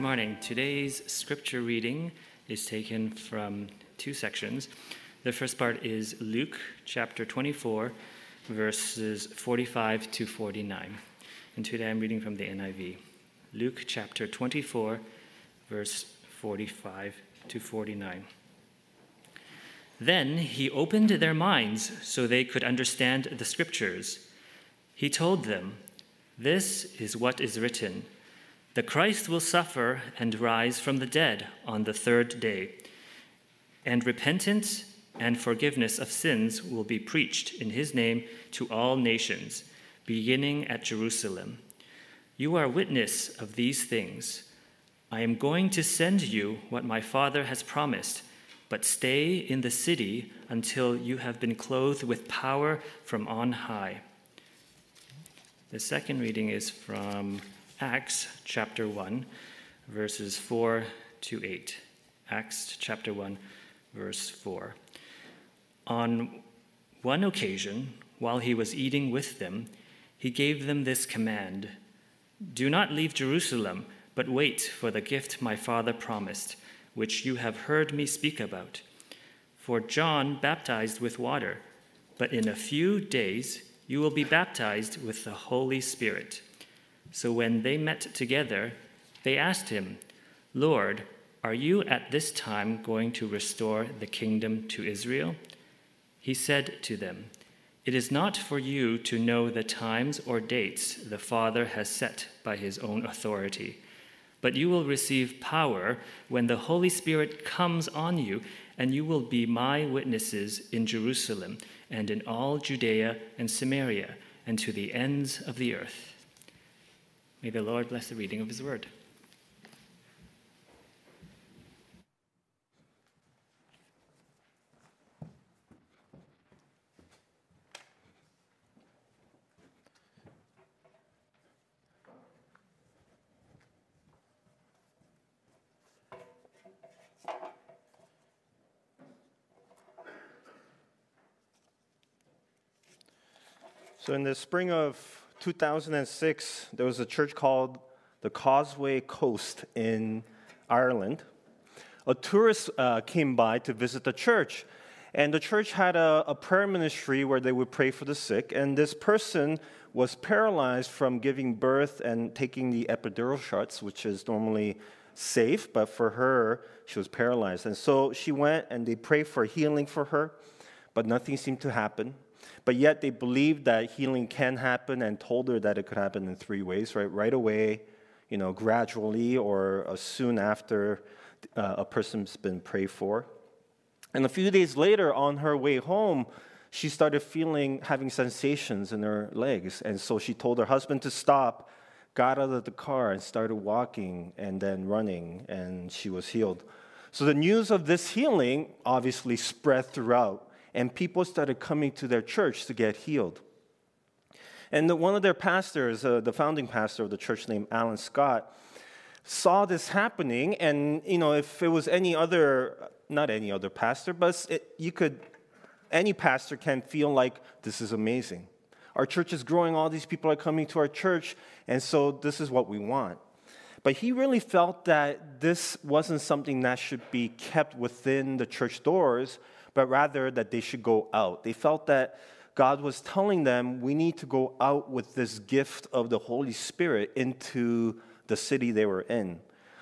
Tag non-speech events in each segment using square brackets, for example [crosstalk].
Good morning. Today's scripture reading is taken from two sections. The first part is Luke chapter 24, verses 45 to 49. And today I'm reading from the NIV. Luke chapter 24, verse 45 to 49. Then he opened their minds so they could understand the scriptures. He told them, This is what is written The Christ will suffer and rise from the dead on the third day, and repentance and forgiveness of sins will be preached in his name to all nations, beginning at Jerusalem. You are witness of these things. I am going to send you what my Father has promised, but stay in the city until you have been clothed with power from on high. The second reading is from Acts chapter 1, verses 4 to 8. Acts chapter 1, verse 4. On one occasion, while he was eating with them, he gave them this command Do not leave Jerusalem, but wait for the gift my father promised, which you have heard me speak about. For John baptized with water, but in a few days you will be baptized with the Holy Spirit. So when they met together, they asked him, Lord, are you at this time going to restore the kingdom to Israel? He said to them, It is not for you to know the times or dates the Father has set by his own authority, but you will receive power when the Holy Spirit comes on you, and you will be my witnesses in Jerusalem and in all Judea and Samaria and to the ends of the earth. May the Lord bless the reading of his word. So, in the spring of 2006, there was a church called the Causeway Coast in Ireland. A tourist uh, came by to visit the church, and the church had a, a prayer ministry where they would pray for the sick. And this person was paralyzed from giving birth and taking the epidural shots, which is normally safe, but for her, she was paralyzed. And so she went and they prayed for healing for her, but nothing seemed to happen but yet they believed that healing can happen and told her that it could happen in three ways, right? Right away, you know, gradually, or uh, soon after uh, a person's been prayed for. And a few days later, on her way home, she started feeling having sensations in her legs. And so she told her husband to stop, got out of the car, and started walking and then running, and she was healed. So the news of this healing obviously spread throughout and people started coming to their church to get healed. And the, one of their pastors, uh, the founding pastor of the church named Alan Scott, saw this happening. And, you know, if it was any other, not any other pastor, but it, you could, any pastor can feel like this is amazing. Our church is growing, all these people are coming to our church, and so this is what we want. But he really felt that this wasn't something that should be kept within the church doors, but rather that they should go out. They felt that God was telling them, we need to go out with this gift of the Holy Spirit into the city they were in.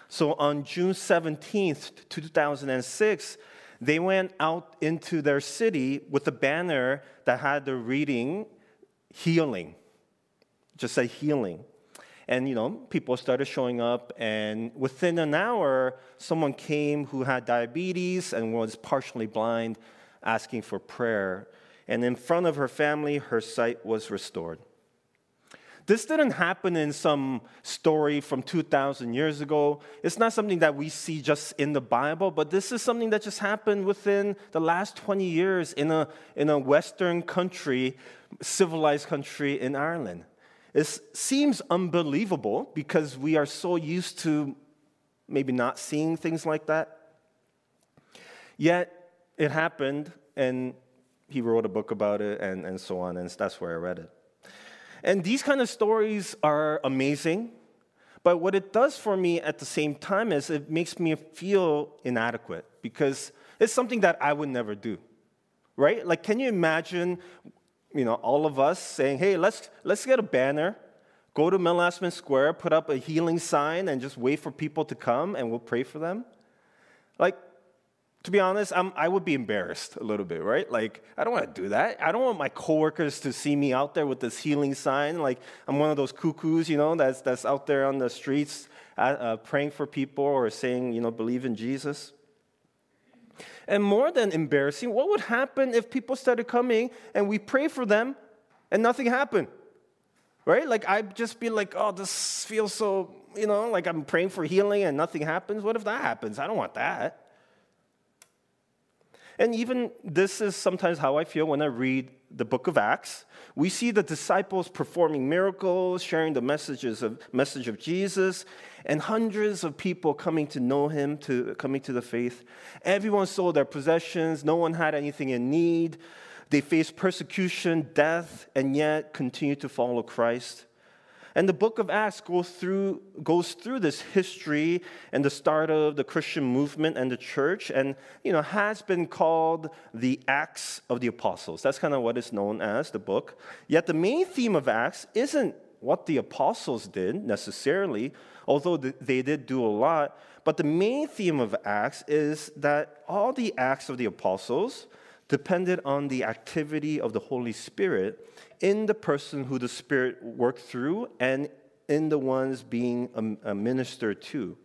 So on June 17th, 2006, they went out into their city with a banner that had the reading healing, just say healing. And, you know, people started showing up, and within an hour, someone came who had diabetes and was partially blind, asking for prayer. And in front of her family, her sight was restored. This didn't happen in some story from 2,000 years ago. It's not something that we see just in the Bible, but this is something that just happened within the last 20 years in a, in a Western country, civilized country in Ireland. It seems unbelievable because we are so used to maybe not seeing things like that. Yet it happened, and he wrote a book about it, and, and so on, and that's where I read it. And these kind of stories are amazing, But what it does for me at the same time is it makes me feel inadequate because it's something that I would never do. Right? Like, can you imagine, you know, all of us saying, hey, let's, let's get a banner, go to Mel Lastman Square, put up a healing sign, and just wait for people to come and we'll pray for them? Like, to be honest, I'm, i would be embarrassed a little bit, right? Like, I don't want to do that. I don't want my coworkers to see me out there with this healing sign. Like, I'm one of those cuckoos, you know, that's, that's out there on the streets uh, uh, praying for people or saying, you know, believe in Jesus. And more than embarrassing, what would happen if people started coming and we pray for them and nothing happened? Right? Like, I'd just be like, oh, this feels so, you know, like I'm praying for healing and nothing happens. What if that happens? I don't want that. And even this is sometimes how I feel when I read the book of Acts. We see the disciples performing miracles, sharing the messages of, message of Jesus, and hundreds of people coming to know him, to, coming to the faith. Everyone sold their possessions, no one had anything in need. They faced persecution, death, and yet continued to follow Christ. And the book of Acts goes through, goes through this history and the start of the Christian movement and the church, and you know, has been called the Acts of the Apostles. That's kind of what it's known as, the book. Yet the main theme of Acts isn't what the apostles did necessarily, although they did do a lot. But the main theme of Acts is that all the acts of the apostles depended on the activity of the Holy Spirit in the person who the Spirit worked through and in the ones being um, uh, ministered to.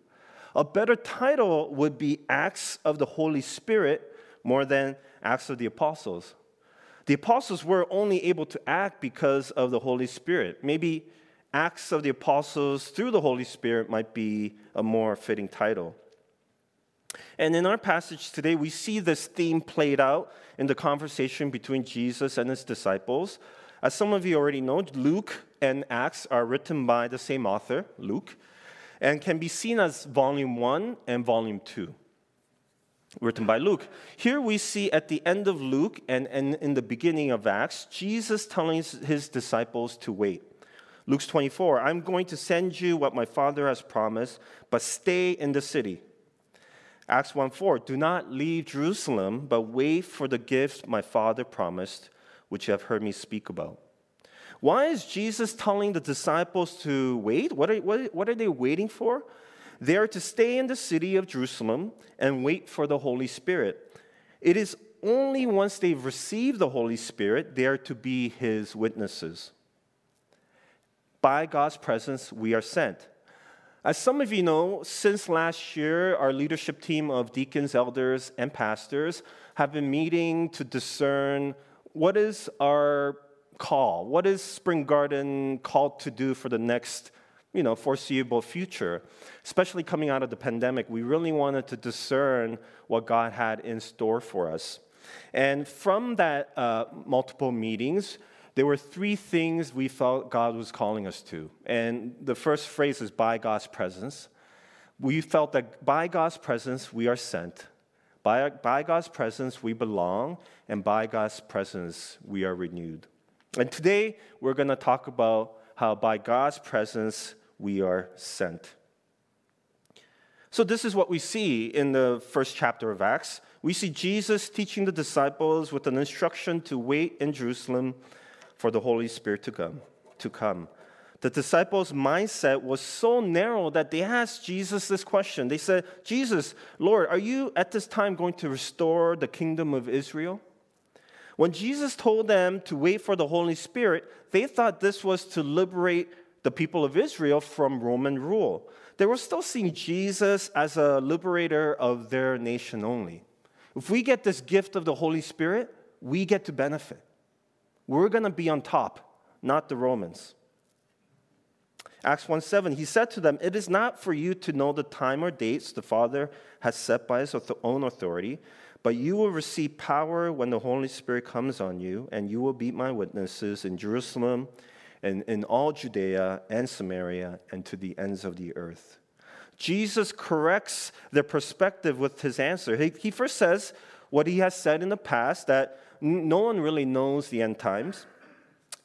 A better title would be Acts of the Holy Spirit more than Acts of the Apostles. The apostles were only able to act because of the Holy Spirit. Maybe Acts of the Apostles through the Holy Spirit might be a more fitting title. And in our passage today, we see this theme played out in the conversation between Jesus and his disciples. As some of you already know, Luke and Acts are written by the same author, Luke, and can be seen as volume 1 and volume 2, written by Luke. Here we see at the end of Luke and, and in the beginning of Acts, Jesus telling his disciples to wait. Luke 24, I'm going to send you what my Father has promised, but stay in the city. Acts 1 4, do not leave Jerusalem, but wait for the gift my Father promised which you have heard me speak about. Why is Jesus telling the disciples to wait? What are, what, what are they waiting for? They are to stay in the city of Jerusalem and wait for the Holy Spirit. It is only once they've received the Holy Spirit they are to be his witnesses. By God's presence, we are sent. As some of you know, since last year, our leadership team of deacons, elders, and pastors have been meeting to discern what is our call? What is Spring Garden called to do for the next you know, foreseeable future? Especially coming out of the pandemic, we really wanted to discern what God had in store for us. And from that uh, multiple meetings, there were three things we felt God was calling us to. And the first phrase is by God's presence. We felt that by God's presence, we are sent. By, by God's presence, we belong, and by God's presence, we are renewed. And today, we're going to talk about how by God's presence, we are sent. So, this is what we see in the first chapter of Acts. We see Jesus teaching the disciples with an instruction to wait in Jerusalem for the Holy Spirit to come. To come the disciples' mindset was so narrow that they asked Jesus this question. They said, Jesus, Lord, are you at this time going to restore the kingdom of Israel? When Jesus told them to wait for the Holy Spirit, they thought this was to liberate the people of Israel from Roman rule. They were still seeing Jesus as a liberator of their nation only. If we get this gift of the Holy Spirit, we get to benefit. We're going to be on top, not the Romans. Acts 1 7, he said to them, It is not for you to know the time or dates the Father has set by his own authority, but you will receive power when the Holy Spirit comes on you, and you will be my witnesses in Jerusalem and in all Judea and Samaria and to the ends of the earth. Jesus corrects their perspective with his answer. He, he first says what he has said in the past that no one really knows the end times.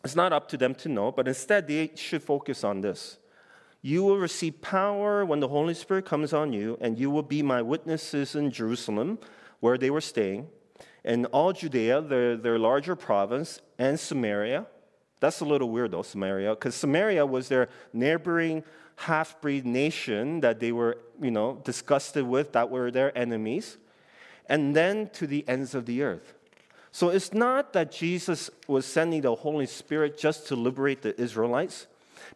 It's not up to them to know, but instead they should focus on this. You will receive power when the Holy Spirit comes on you, and you will be my witnesses in Jerusalem, where they were staying, and all Judea, their, their larger province, and Samaria. That's a little weird though, Samaria, because Samaria was their neighboring half breed nation that they were, you know, disgusted with, that were their enemies, and then to the ends of the earth. So it's not that Jesus was sending the Holy Spirit just to liberate the Israelites,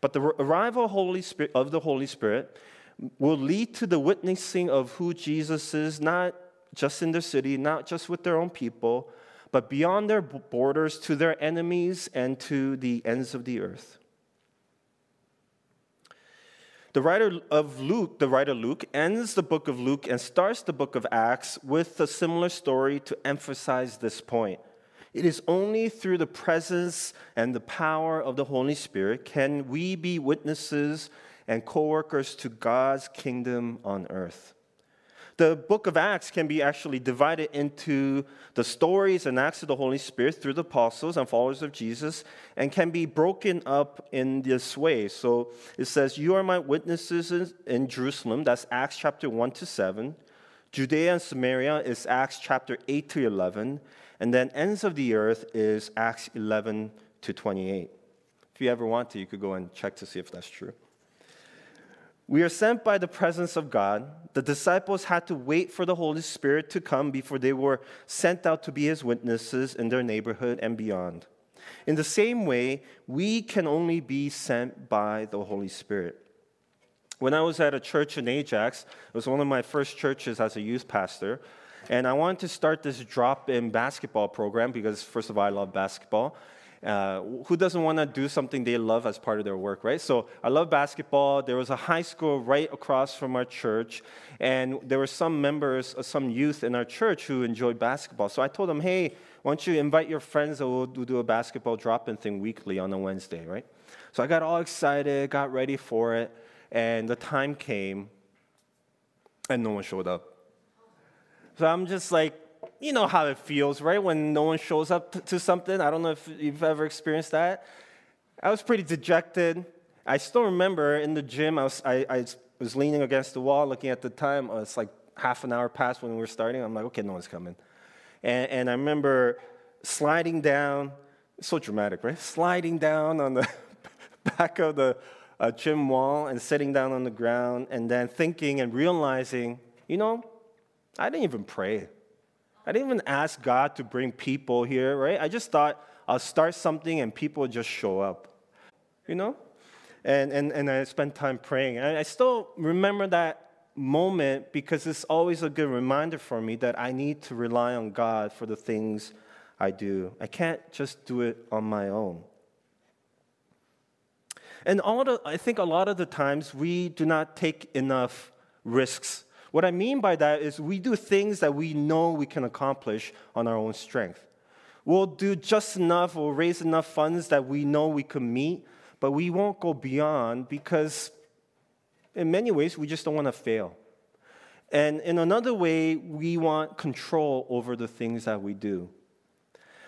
but the arrival Holy Spirit, of the Holy Spirit will lead to the witnessing of who Jesus is, not just in their city, not just with their own people, but beyond their borders to their enemies and to the ends of the earth. The writer of Luke, the writer Luke, ends the book of Luke and starts the book of Acts with a similar story to emphasize this point. It is only through the presence and the power of the Holy Spirit can we be witnesses and co workers to God's kingdom on earth. The book of Acts can be actually divided into the stories and acts of the Holy Spirit through the apostles and followers of Jesus and can be broken up in this way. So it says, You are my witnesses in Jerusalem. That's Acts chapter 1 to 7. Judea and Samaria is Acts chapter 8 to 11. And then ends of the earth is Acts 11 to 28. If you ever want to, you could go and check to see if that's true. We are sent by the presence of God. The disciples had to wait for the Holy Spirit to come before they were sent out to be his witnesses in their neighborhood and beyond. In the same way, we can only be sent by the Holy Spirit. When I was at a church in Ajax, it was one of my first churches as a youth pastor, and I wanted to start this drop in basketball program because, first of all, I love basketball. Uh, who doesn't want to do something they love as part of their work, right? So I love basketball. There was a high school right across from our church, and there were some members, uh, some youth in our church who enjoyed basketball. So I told them, hey, why don't you invite your friends and we'll do a basketball drop-in thing weekly on a Wednesday, right? So I got all excited, got ready for it, and the time came, and no one showed up. So I'm just like, you know how it feels, right? When no one shows up to something. I don't know if you've ever experienced that. I was pretty dejected. I still remember in the gym, I was, I, I was leaning against the wall looking at the time. Oh, it's like half an hour past when we were starting. I'm like, okay, no one's coming. And, and I remember sliding down, so dramatic, right? Sliding down on the [laughs] back of the uh, gym wall and sitting down on the ground and then thinking and realizing, you know, I didn't even pray. I didn't even ask God to bring people here, right? I just thought I'll start something and people just show up, you know? And, and, and I spent time praying. And I still remember that moment because it's always a good reminder for me that I need to rely on God for the things I do. I can't just do it on my own. And all the, I think a lot of the times we do not take enough risks what I mean by that is we do things that we know we can accomplish on our own strength. We'll do just enough, we'll raise enough funds that we know we can meet, but we won't go beyond because, in many ways, we just don't want to fail. And in another way, we want control over the things that we do.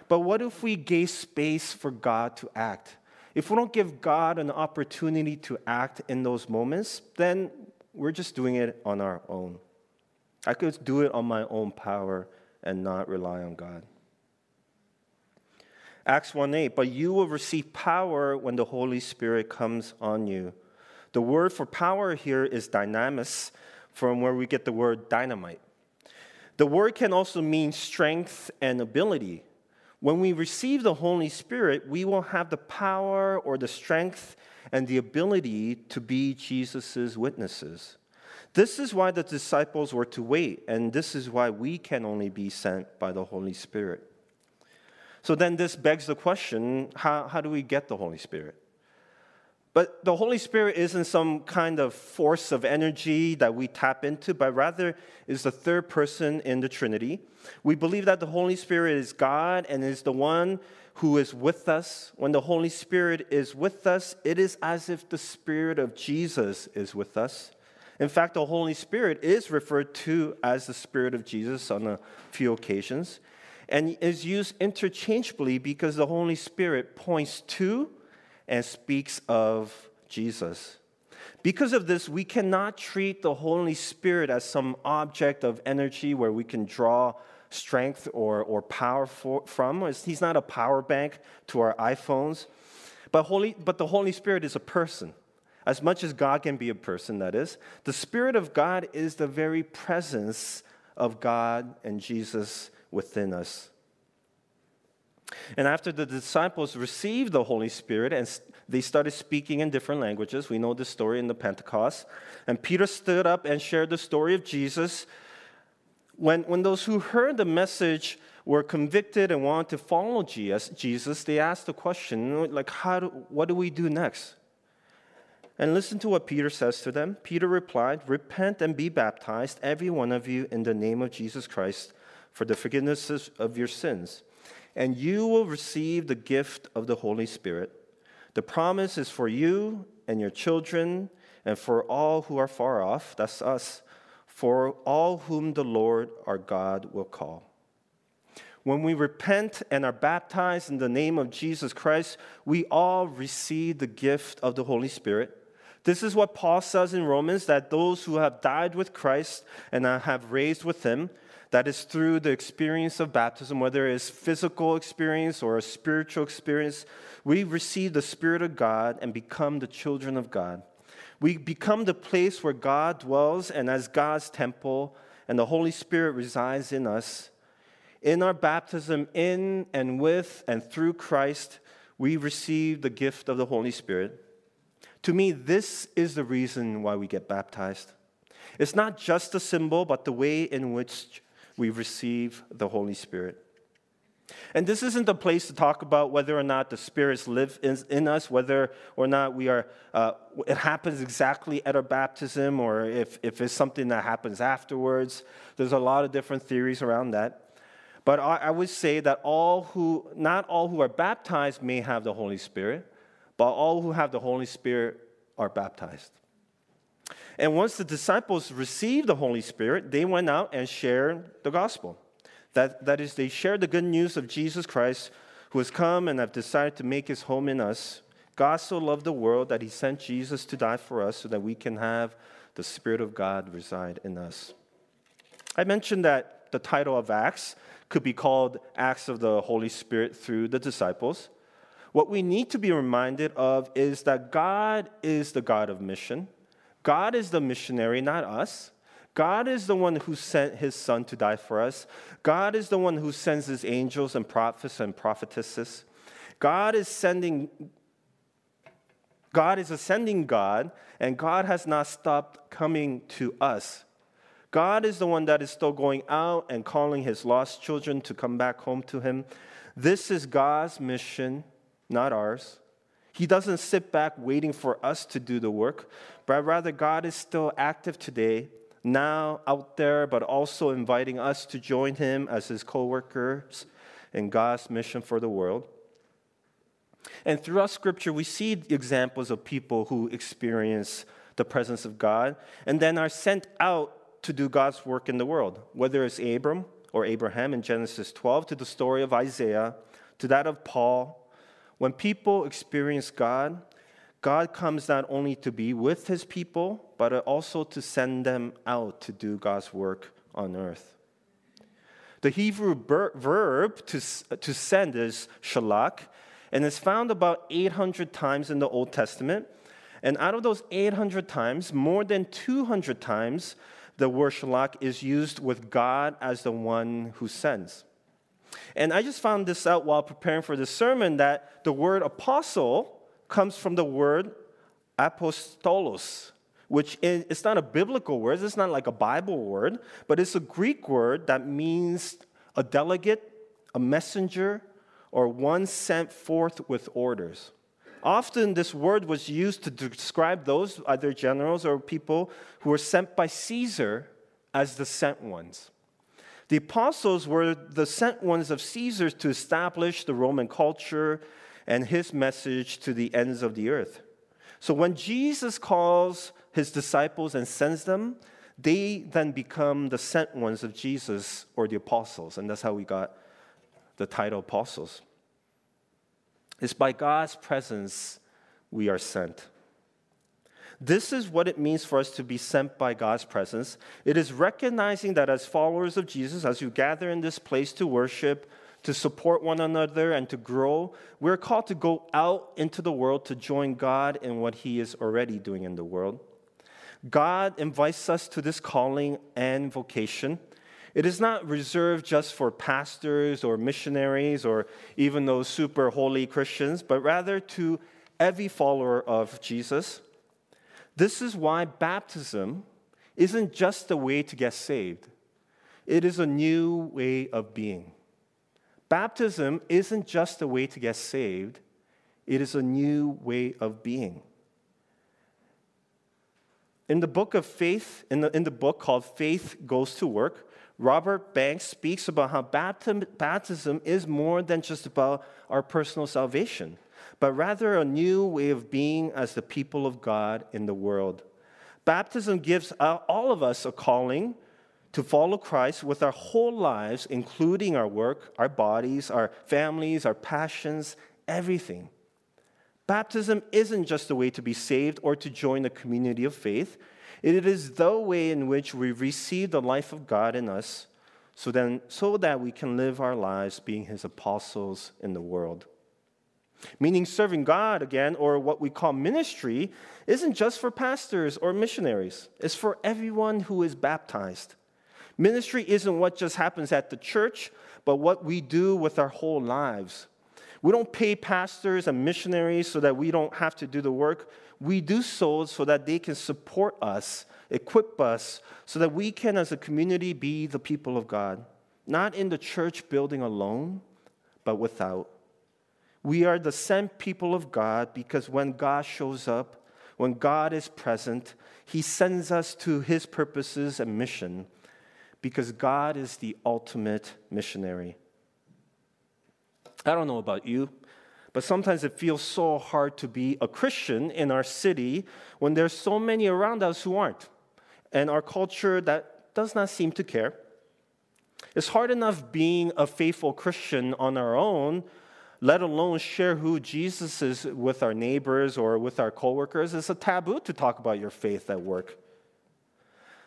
But what if we gave space for God to act? If we don't give God an opportunity to act in those moments, then we're just doing it on our own. I could do it on my own power and not rely on God. Acts 1 8, but you will receive power when the Holy Spirit comes on you. The word for power here is dynamis, from where we get the word dynamite. The word can also mean strength and ability. When we receive the Holy Spirit, we will have the power or the strength and the ability to be Jesus' witnesses. This is why the disciples were to wait, and this is why we can only be sent by the Holy Spirit. So then this begs the question how, how do we get the Holy Spirit? But the Holy Spirit isn't some kind of force of energy that we tap into, but rather is the third person in the Trinity. We believe that the Holy Spirit is God and is the one who is with us. When the Holy Spirit is with us, it is as if the Spirit of Jesus is with us. In fact, the Holy Spirit is referred to as the Spirit of Jesus on a few occasions and is used interchangeably because the Holy Spirit points to and speaks of Jesus. Because of this, we cannot treat the Holy Spirit as some object of energy where we can draw strength or, or power for, from. He's not a power bank to our iPhones. But, Holy, but the Holy Spirit is a person. As much as God can be a person, that is, the Spirit of God is the very presence of God and Jesus within us. And after the disciples received the Holy Spirit and they started speaking in different languages, we know the story in the Pentecost. And Peter stood up and shared the story of Jesus. When, when those who heard the message were convicted and wanted to follow Jesus, they asked the question, like, how do, what do we do next? And listen to what Peter says to them. Peter replied, Repent and be baptized, every one of you, in the name of Jesus Christ, for the forgiveness of your sins and you will receive the gift of the Holy Spirit. The promise is for you and your children and for all who are far off, that's us, for all whom the Lord our God will call. When we repent and are baptized in the name of Jesus Christ, we all receive the gift of the Holy Spirit. This is what Paul says in Romans that those who have died with Christ and have raised with him, that is through the experience of baptism, whether it's physical experience or a spiritual experience, we receive the Spirit of God and become the children of God. We become the place where God dwells, and as God's temple, and the Holy Spirit resides in us. In our baptism, in and with and through Christ, we receive the gift of the Holy Spirit. To me, this is the reason why we get baptized. It's not just a symbol, but the way in which we receive the Holy Spirit. And this isn't the place to talk about whether or not the spirits live in, in us, whether or not we are, uh, it happens exactly at our baptism, or if, if it's something that happens afterwards. There's a lot of different theories around that. But I, I would say that all who, not all who are baptized may have the Holy Spirit, but all who have the Holy Spirit are baptized. And once the disciples received the Holy Spirit, they went out and shared the gospel. That, that is, they share the good news of Jesus Christ, who has come and have decided to make his home in us. God so loved the world that he sent Jesus to die for us so that we can have the Spirit of God reside in us. I mentioned that the title of Acts could be called Acts of the Holy Spirit through the disciples. What we need to be reminded of is that God is the God of mission. God is the missionary, not us. God is the one who sent his son to die for us. God is the one who sends his angels and prophets and prophetesses. God is sending God is ascending God, and God has not stopped coming to us. God is the one that is still going out and calling his lost children to come back home to him. This is God's mission, not ours. He doesn't sit back waiting for us to do the work, but rather God is still active today, now out there, but also inviting us to join Him as His co workers in God's mission for the world. And throughout Scripture, we see examples of people who experience the presence of God and then are sent out to do God's work in the world, whether it's Abram or Abraham in Genesis 12, to the story of Isaiah, to that of Paul when people experience God, God comes not only to be with his people, but also to send them out to do God's work on earth. The Hebrew verb to, to send is shalach, and it's found about 800 times in the Old Testament. And out of those 800 times, more than 200 times, the word shalach is used with God as the one who sends. And I just found this out while preparing for this sermon that the word apostle comes from the word apostolos, which is, it's not a biblical word, it's not like a Bible word, but it's a Greek word that means a delegate, a messenger, or one sent forth with orders. Often, this word was used to describe those, either generals or people, who were sent by Caesar as the sent ones. The apostles were the sent ones of Caesar to establish the Roman culture and his message to the ends of the earth. So when Jesus calls his disciples and sends them, they then become the sent ones of Jesus or the apostles. And that's how we got the title apostles. It's by God's presence we are sent. This is what it means for us to be sent by God's presence. It is recognizing that as followers of Jesus, as you gather in this place to worship, to support one another, and to grow, we're called to go out into the world to join God in what He is already doing in the world. God invites us to this calling and vocation. It is not reserved just for pastors or missionaries or even those super holy Christians, but rather to every follower of Jesus. This is why baptism isn't just a way to get saved, it is a new way of being. Baptism isn't just a way to get saved, it is a new way of being. In the book of faith, in the, in the book called Faith Goes to Work, Robert Banks speaks about how baptism is more than just about our personal salvation, but rather a new way of being as the people of God in the world. Baptism gives uh, all of us a calling to follow Christ with our whole lives, including our work, our bodies, our families, our passions, everything. Baptism isn't just a way to be saved or to join a community of faith. It is the way in which we receive the life of God in us so, then, so that we can live our lives being his apostles in the world. Meaning, serving God again, or what we call ministry, isn't just for pastors or missionaries, it's for everyone who is baptized. Ministry isn't what just happens at the church, but what we do with our whole lives. We don't pay pastors and missionaries so that we don't have to do the work we do so so that they can support us, equip us, so that we can, as a community, be the people of God. Not in the church building alone, but without. We are the sent people of God because when God shows up, when God is present, He sends us to His purposes and mission because God is the ultimate missionary. I don't know about you, but sometimes it feels so hard to be a Christian in our city when there's so many around us who aren't, and our culture that does not seem to care. It's hard enough being a faithful Christian on our own, let alone share who Jesus is with our neighbors or with our coworkers. It's a taboo to talk about your faith at work.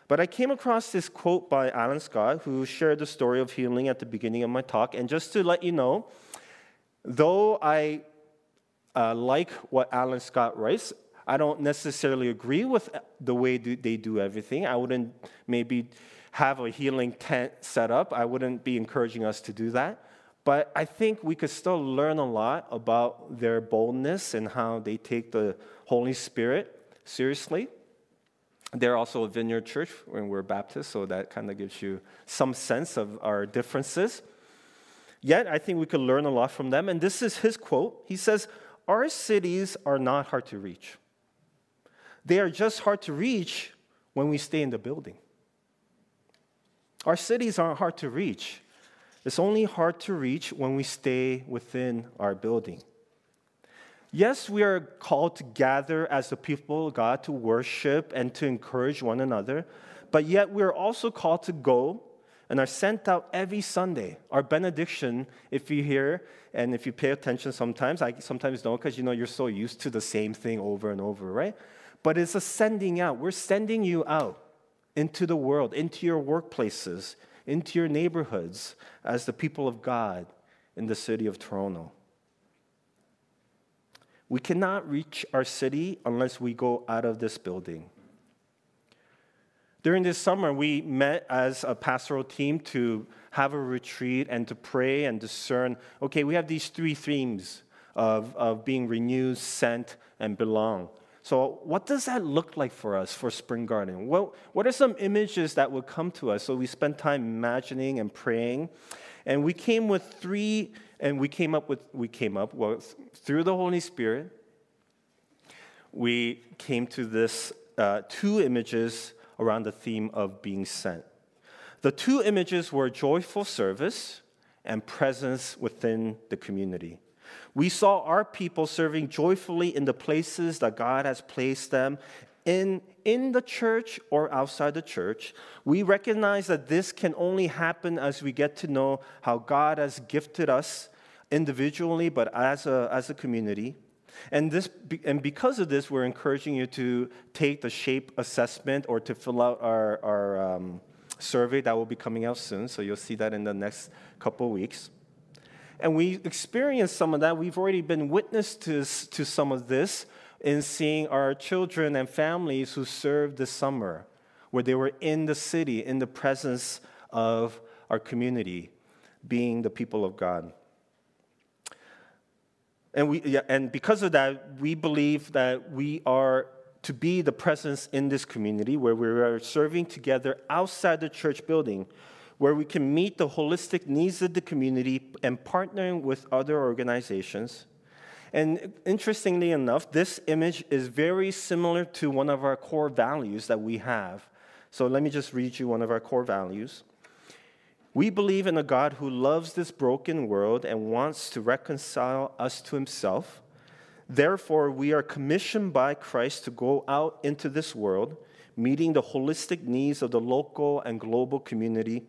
But I came across this quote by Alan Scott, who shared the story of healing at the beginning of my talk. And just to let you know, Though I uh, like what Alan Scott writes, I don't necessarily agree with the way they do everything. I wouldn't maybe have a healing tent set up. I wouldn't be encouraging us to do that. But I think we could still learn a lot about their boldness and how they take the Holy Spirit seriously. They're also a vineyard church when we're Baptist, so that kind of gives you some sense of our differences. Yet, I think we could learn a lot from them. And this is his quote. He says, Our cities are not hard to reach. They are just hard to reach when we stay in the building. Our cities aren't hard to reach. It's only hard to reach when we stay within our building. Yes, we are called to gather as the people of God to worship and to encourage one another, but yet we are also called to go and are sent out every Sunday. Our benediction, if you hear and if you pay attention sometimes, I sometimes don't because you know you're so used to the same thing over and over, right? But it's a sending out. We're sending you out into the world, into your workplaces, into your neighborhoods as the people of God in the city of Toronto. We cannot reach our city unless we go out of this building. During this summer, we met as a pastoral team to have a retreat and to pray and discern okay, we have these three themes of, of being renewed, sent, and belong. So, what does that look like for us for Spring Garden? Well, what are some images that would come to us? So, we spent time imagining and praying. And we came with three, and we came up with, we came up, well, through the Holy Spirit, we came to this uh, two images around the theme of being sent. The two images were joyful service and presence within the community. We saw our people serving joyfully in the places that God has placed them in, in the church or outside the church. We recognize that this can only happen as we get to know how God has gifted us individually, but as a, as a community. And, this, and because of this, we're encouraging you to take the shape assessment or to fill out our, our um, survey that will be coming out soon. So you'll see that in the next couple weeks. And we experienced some of that. We've already been witness to, to some of this in seeing our children and families who served this summer, where they were in the city, in the presence of our community, being the people of God. And, we, yeah, and because of that, we believe that we are to be the presence in this community where we are serving together outside the church building, where we can meet the holistic needs of the community and partnering with other organizations. And interestingly enough, this image is very similar to one of our core values that we have. So let me just read you one of our core values. We believe in a God who loves this broken world and wants to reconcile us to himself. Therefore, we are commissioned by Christ to go out into this world, meeting the holistic needs of the local and global community.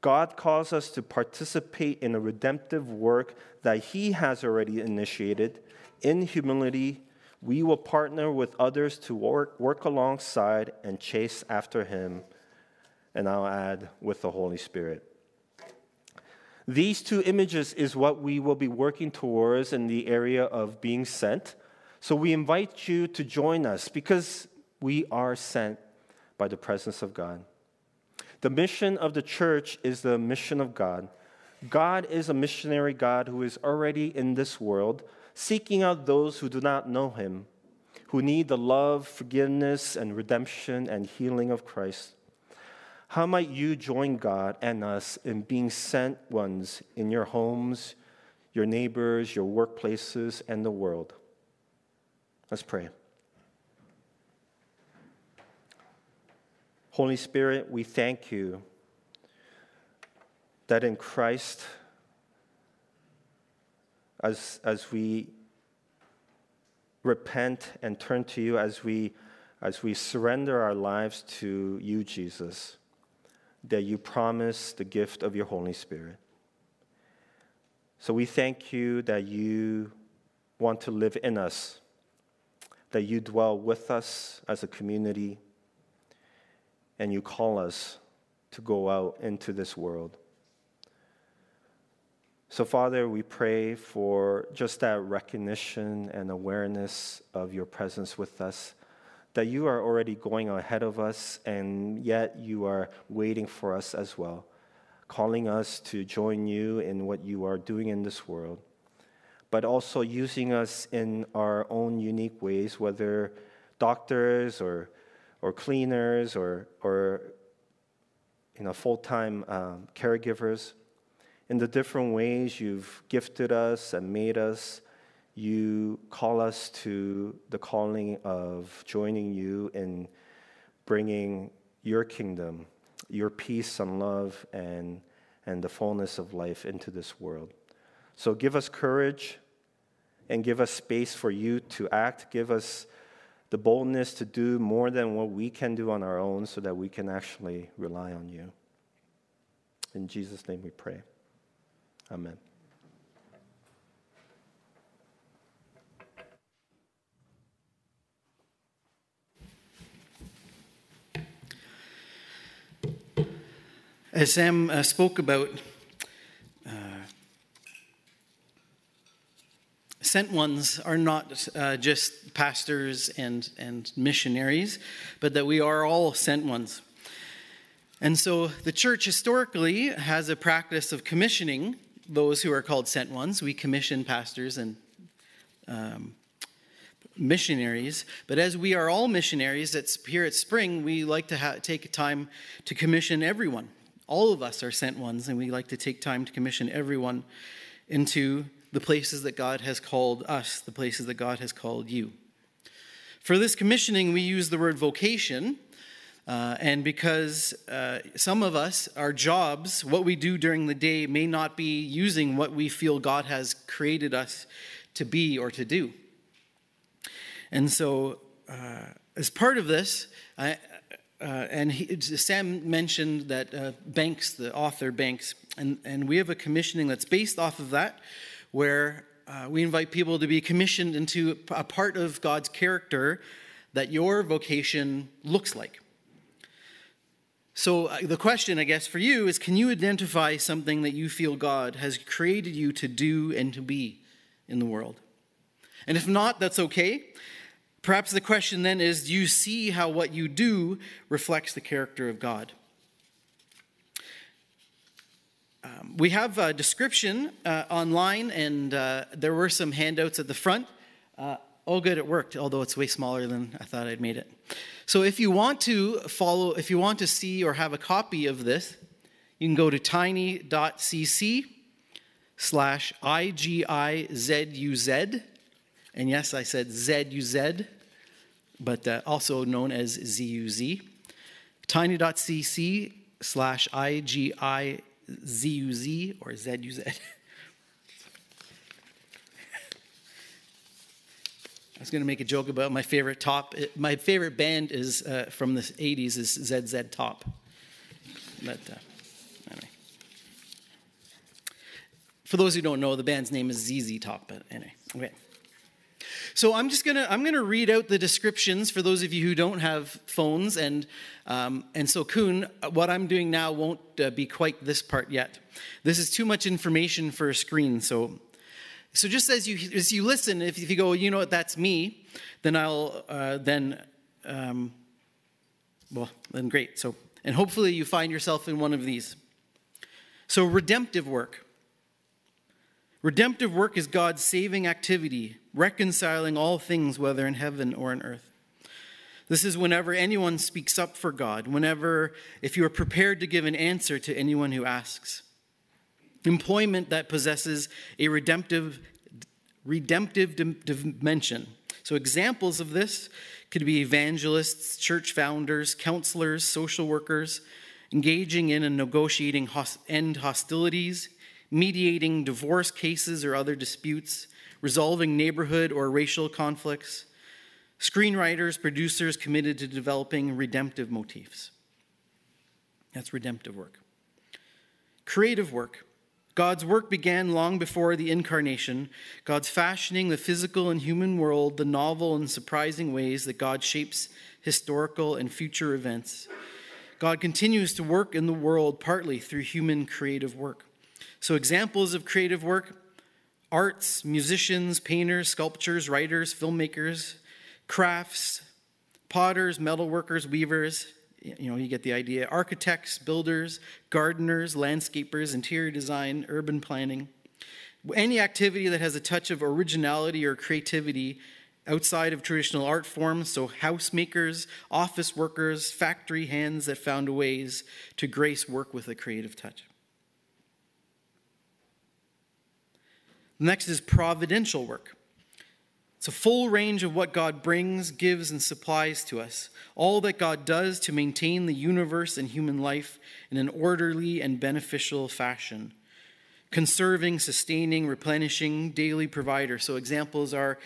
God calls us to participate in a redemptive work that He has already initiated. In humility, we will partner with others to work, work alongside and chase after Him. And I'll add, with the Holy Spirit. These two images is what we will be working towards in the area of being sent. So we invite you to join us because we are sent by the presence of God. The mission of the church is the mission of God. God is a missionary God who is already in this world, seeking out those who do not know him, who need the love, forgiveness, and redemption and healing of Christ. How might you join God and us in being sent ones in your homes, your neighbors, your workplaces, and the world? Let's pray. Holy Spirit, we thank you that in Christ, as, as we repent and turn to you, as we, as we surrender our lives to you, Jesus, that you promise the gift of your Holy Spirit. So we thank you that you want to live in us, that you dwell with us as a community, and you call us to go out into this world. So, Father, we pray for just that recognition and awareness of your presence with us that you are already going ahead of us, and yet you are waiting for us as well, calling us to join you in what you are doing in this world, but also using us in our own unique ways, whether doctors or, or cleaners or, or you know, full time um, caregivers. In the different ways you've gifted us and made us you call us to the calling of joining you in bringing your kingdom, your peace and love, and, and the fullness of life into this world. So give us courage and give us space for you to act. Give us the boldness to do more than what we can do on our own so that we can actually rely on you. In Jesus' name we pray. Amen. As Sam uh, spoke about, sent ones are not uh, just pastors and, and missionaries, but that we are all sent ones. And so the church historically has a practice of commissioning those who are called sent ones. We commission pastors and um, missionaries. But as we are all missionaries at, here at Spring, we like to ha- take time to commission everyone all of us are sent ones, and we like to take time to commission everyone into the places that God has called us, the places that God has called you. For this commissioning, we use the word vocation. Uh, and because uh, some of us, our jobs, what we do during the day, may not be using what we feel God has created us to be or to do. And so, uh, as part of this, I, uh, and he, Sam mentioned that uh, Banks, the author Banks, and, and we have a commissioning that's based off of that, where uh, we invite people to be commissioned into a part of God's character that your vocation looks like. So, uh, the question, I guess, for you is can you identify something that you feel God has created you to do and to be in the world? And if not, that's okay. Perhaps the question then is do you see how what you do reflects the character of God? Um, we have a description uh, online, and uh, there were some handouts at the front. Uh, oh, good, it worked, although it's way smaller than I thought I'd made it. So, if you want to follow, if you want to see or have a copy of this, you can go to tiny.cc slash IGIZUZ. And yes, I said ZUZ, but uh, also known as ZUZ. Tiny.cc slash IGI Z-U-Z or Z-U-Z. [laughs] I was going to make a joke about my favorite top. My favorite band is uh, from the 80s is ZZ Top. But uh, anyway. For those who don't know, the band's name is ZZ Top. But anyway, okay. So I'm just gonna I'm gonna read out the descriptions for those of you who don't have phones, and um, and so Kuhn, what I'm doing now won't uh, be quite this part yet. This is too much information for a screen, so. So just as you as you listen, if, if you go, you know what, that's me, then I'll uh, then, um, well, then great. So and hopefully you find yourself in one of these. So redemptive work. Redemptive work is God's saving activity, reconciling all things, whether in heaven or in earth. This is whenever anyone speaks up for God, whenever, if you are prepared to give an answer to anyone who asks. Employment that possesses a redemptive, redemptive dimension. So, examples of this could be evangelists, church founders, counselors, social workers, engaging in and negotiating end hostilities, mediating divorce cases or other disputes, resolving neighborhood or racial conflicts, screenwriters, producers committed to developing redemptive motifs. That's redemptive work. Creative work. God's work began long before the incarnation, God's fashioning the physical and human world, the novel and surprising ways that God shapes historical and future events. God continues to work in the world partly through human creative work. So, examples of creative work arts, musicians, painters, sculptors, writers, filmmakers, crafts, potters, metalworkers, weavers. You know, you get the idea. Architects, builders, gardeners, landscapers, interior design, urban planning. Any activity that has a touch of originality or creativity outside of traditional art forms, so housemakers, office workers, factory hands that found ways to grace work with a creative touch. Next is providential work. It's a full range of what God brings, gives, and supplies to us. All that God does to maintain the universe and human life in an orderly and beneficial fashion. Conserving, sustaining, replenishing, daily provider. So examples are,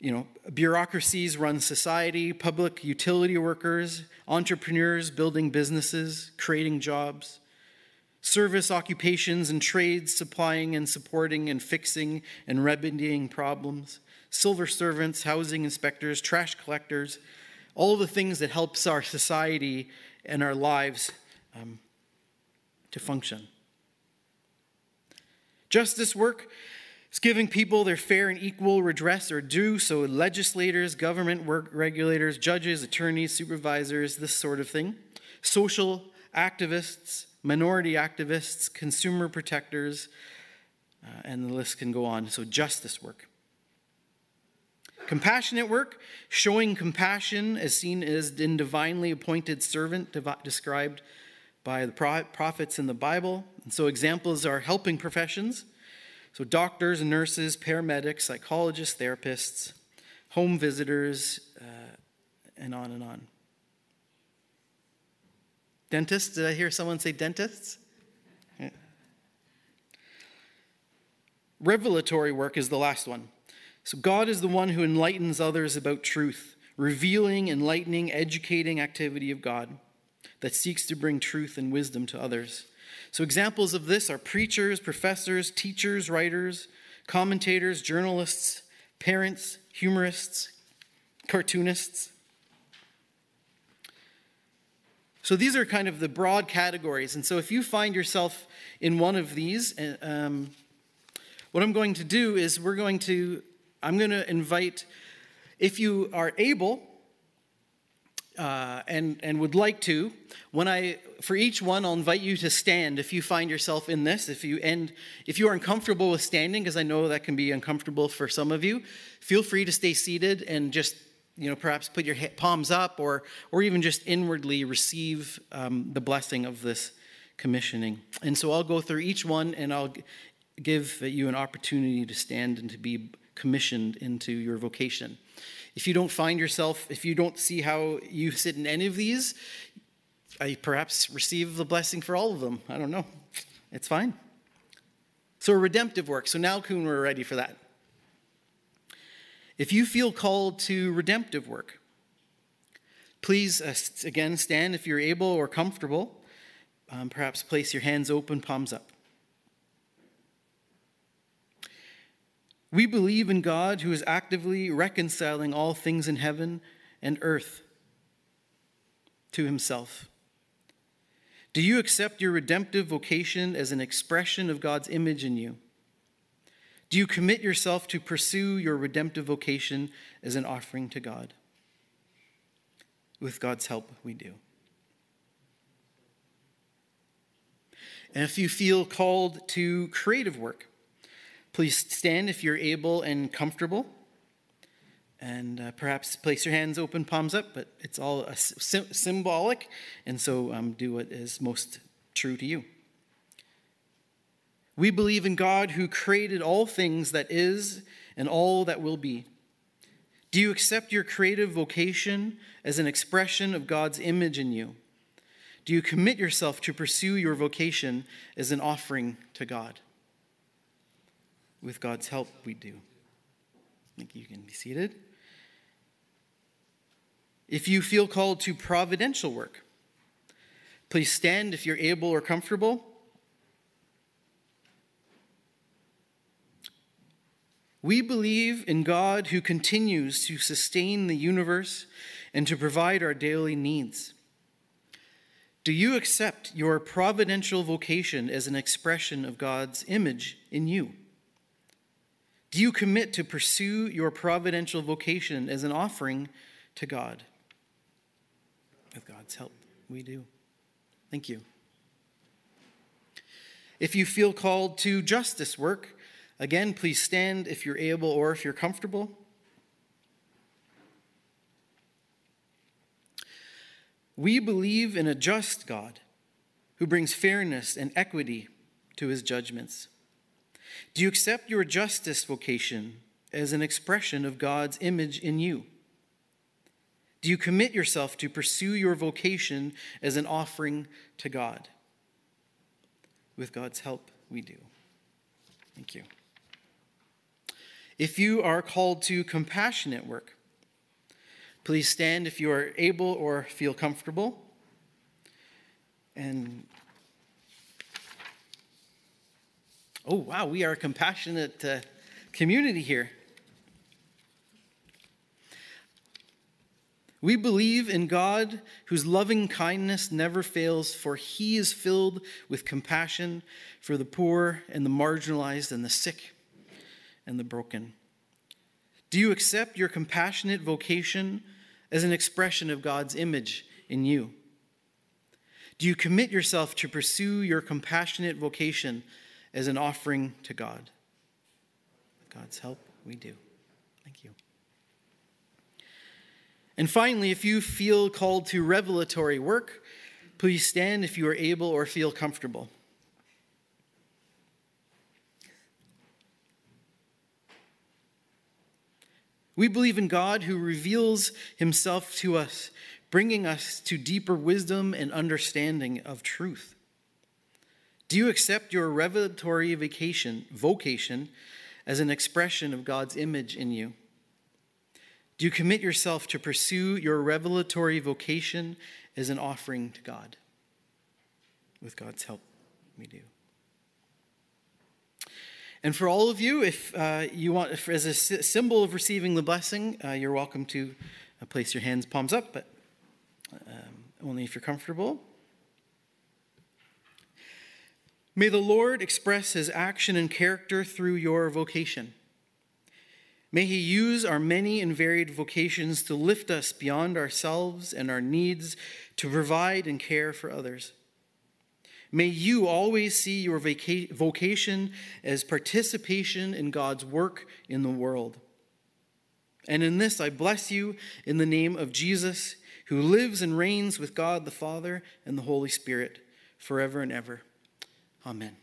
you know, bureaucracies run society, public utility workers, entrepreneurs building businesses, creating jobs service occupations and trades supplying and supporting and fixing and remedying problems, silver servants, housing inspectors, trash collectors, all the things that helps our society and our lives um, to function. Justice work is giving people their fair and equal redress or due, so legislators, government work regulators, judges, attorneys, supervisors, this sort of thing. Social activists, minority activists, consumer protectors, uh, and the list can go on. So, justice work. Compassionate work, showing compassion as seen as in divinely appointed servant described by the prophets in the Bible. And so, examples are helping professions. So, doctors nurses, paramedics, psychologists, therapists, home visitors, uh, and on and on. Dentists? Did I hear someone say dentists? Revelatory work is the last one. So, God is the one who enlightens others about truth, revealing, enlightening, educating activity of God that seeks to bring truth and wisdom to others. So, examples of this are preachers, professors, teachers, writers, commentators, journalists, parents, humorists, cartoonists. So these are kind of the broad categories. And so if you find yourself in one of these, uh, um, what I'm going to do is we're going to, I'm going to invite, if you are able, uh, and, and would like to, when I, for each one, I'll invite you to stand if you find yourself in this. If you, and if you are uncomfortable with standing, because I know that can be uncomfortable for some of you, feel free to stay seated and just, you know, perhaps put your palms up or, or even just inwardly receive um, the blessing of this commissioning. And so I'll go through each one and I'll give you an opportunity to stand and to be commissioned into your vocation. If you don't find yourself, if you don't see how you sit in any of these, I perhaps receive the blessing for all of them. I don't know. It's fine. So, redemptive work. So, now, Kuhn, we're ready for that. If you feel called to redemptive work, please, uh, again, stand if you're able or comfortable. Um, perhaps place your hands open, palms up. We believe in God who is actively reconciling all things in heaven and earth to himself. Do you accept your redemptive vocation as an expression of God's image in you? Do you commit yourself to pursue your redemptive vocation as an offering to God? With God's help, we do. And if you feel called to creative work, Please stand if you're able and comfortable. And uh, perhaps place your hands open, palms up, but it's all symbolic. And so um, do what is most true to you. We believe in God who created all things that is and all that will be. Do you accept your creative vocation as an expression of God's image in you? Do you commit yourself to pursue your vocation as an offering to God? With God's help, we do. I think you can be seated. If you feel called to providential work, please stand if you're able or comfortable. We believe in God who continues to sustain the universe and to provide our daily needs. Do you accept your providential vocation as an expression of God's image in you? Do you commit to pursue your providential vocation as an offering to God? With God's help, we do. Thank you. If you feel called to justice work, again, please stand if you're able or if you're comfortable. We believe in a just God who brings fairness and equity to his judgments. Do you accept your justice vocation as an expression of God's image in you? Do you commit yourself to pursue your vocation as an offering to God? With God's help, we do. Thank you. If you are called to compassionate work, please stand if you are able or feel comfortable. And Oh, wow, we are a compassionate uh, community here. We believe in God whose loving kindness never fails, for he is filled with compassion for the poor and the marginalized and the sick and the broken. Do you accept your compassionate vocation as an expression of God's image in you? Do you commit yourself to pursue your compassionate vocation as an offering to God. With God's help, we do. Thank you. And finally, if you feel called to revelatory work, please stand if you are able or feel comfortable. We believe in God who reveals himself to us, bringing us to deeper wisdom and understanding of truth. Do you accept your revelatory vacation, vocation as an expression of God's image in you? Do you commit yourself to pursue your revelatory vocation as an offering to God? With God's help, we do. And for all of you, if uh, you want, if, as a symbol of receiving the blessing, uh, you're welcome to uh, place your hands palms up, but um, only if you're comfortable. May the Lord express his action and character through your vocation. May he use our many and varied vocations to lift us beyond ourselves and our needs to provide and care for others. May you always see your vaca- vocation as participation in God's work in the world. And in this, I bless you in the name of Jesus, who lives and reigns with God the Father and the Holy Spirit forever and ever. Amen.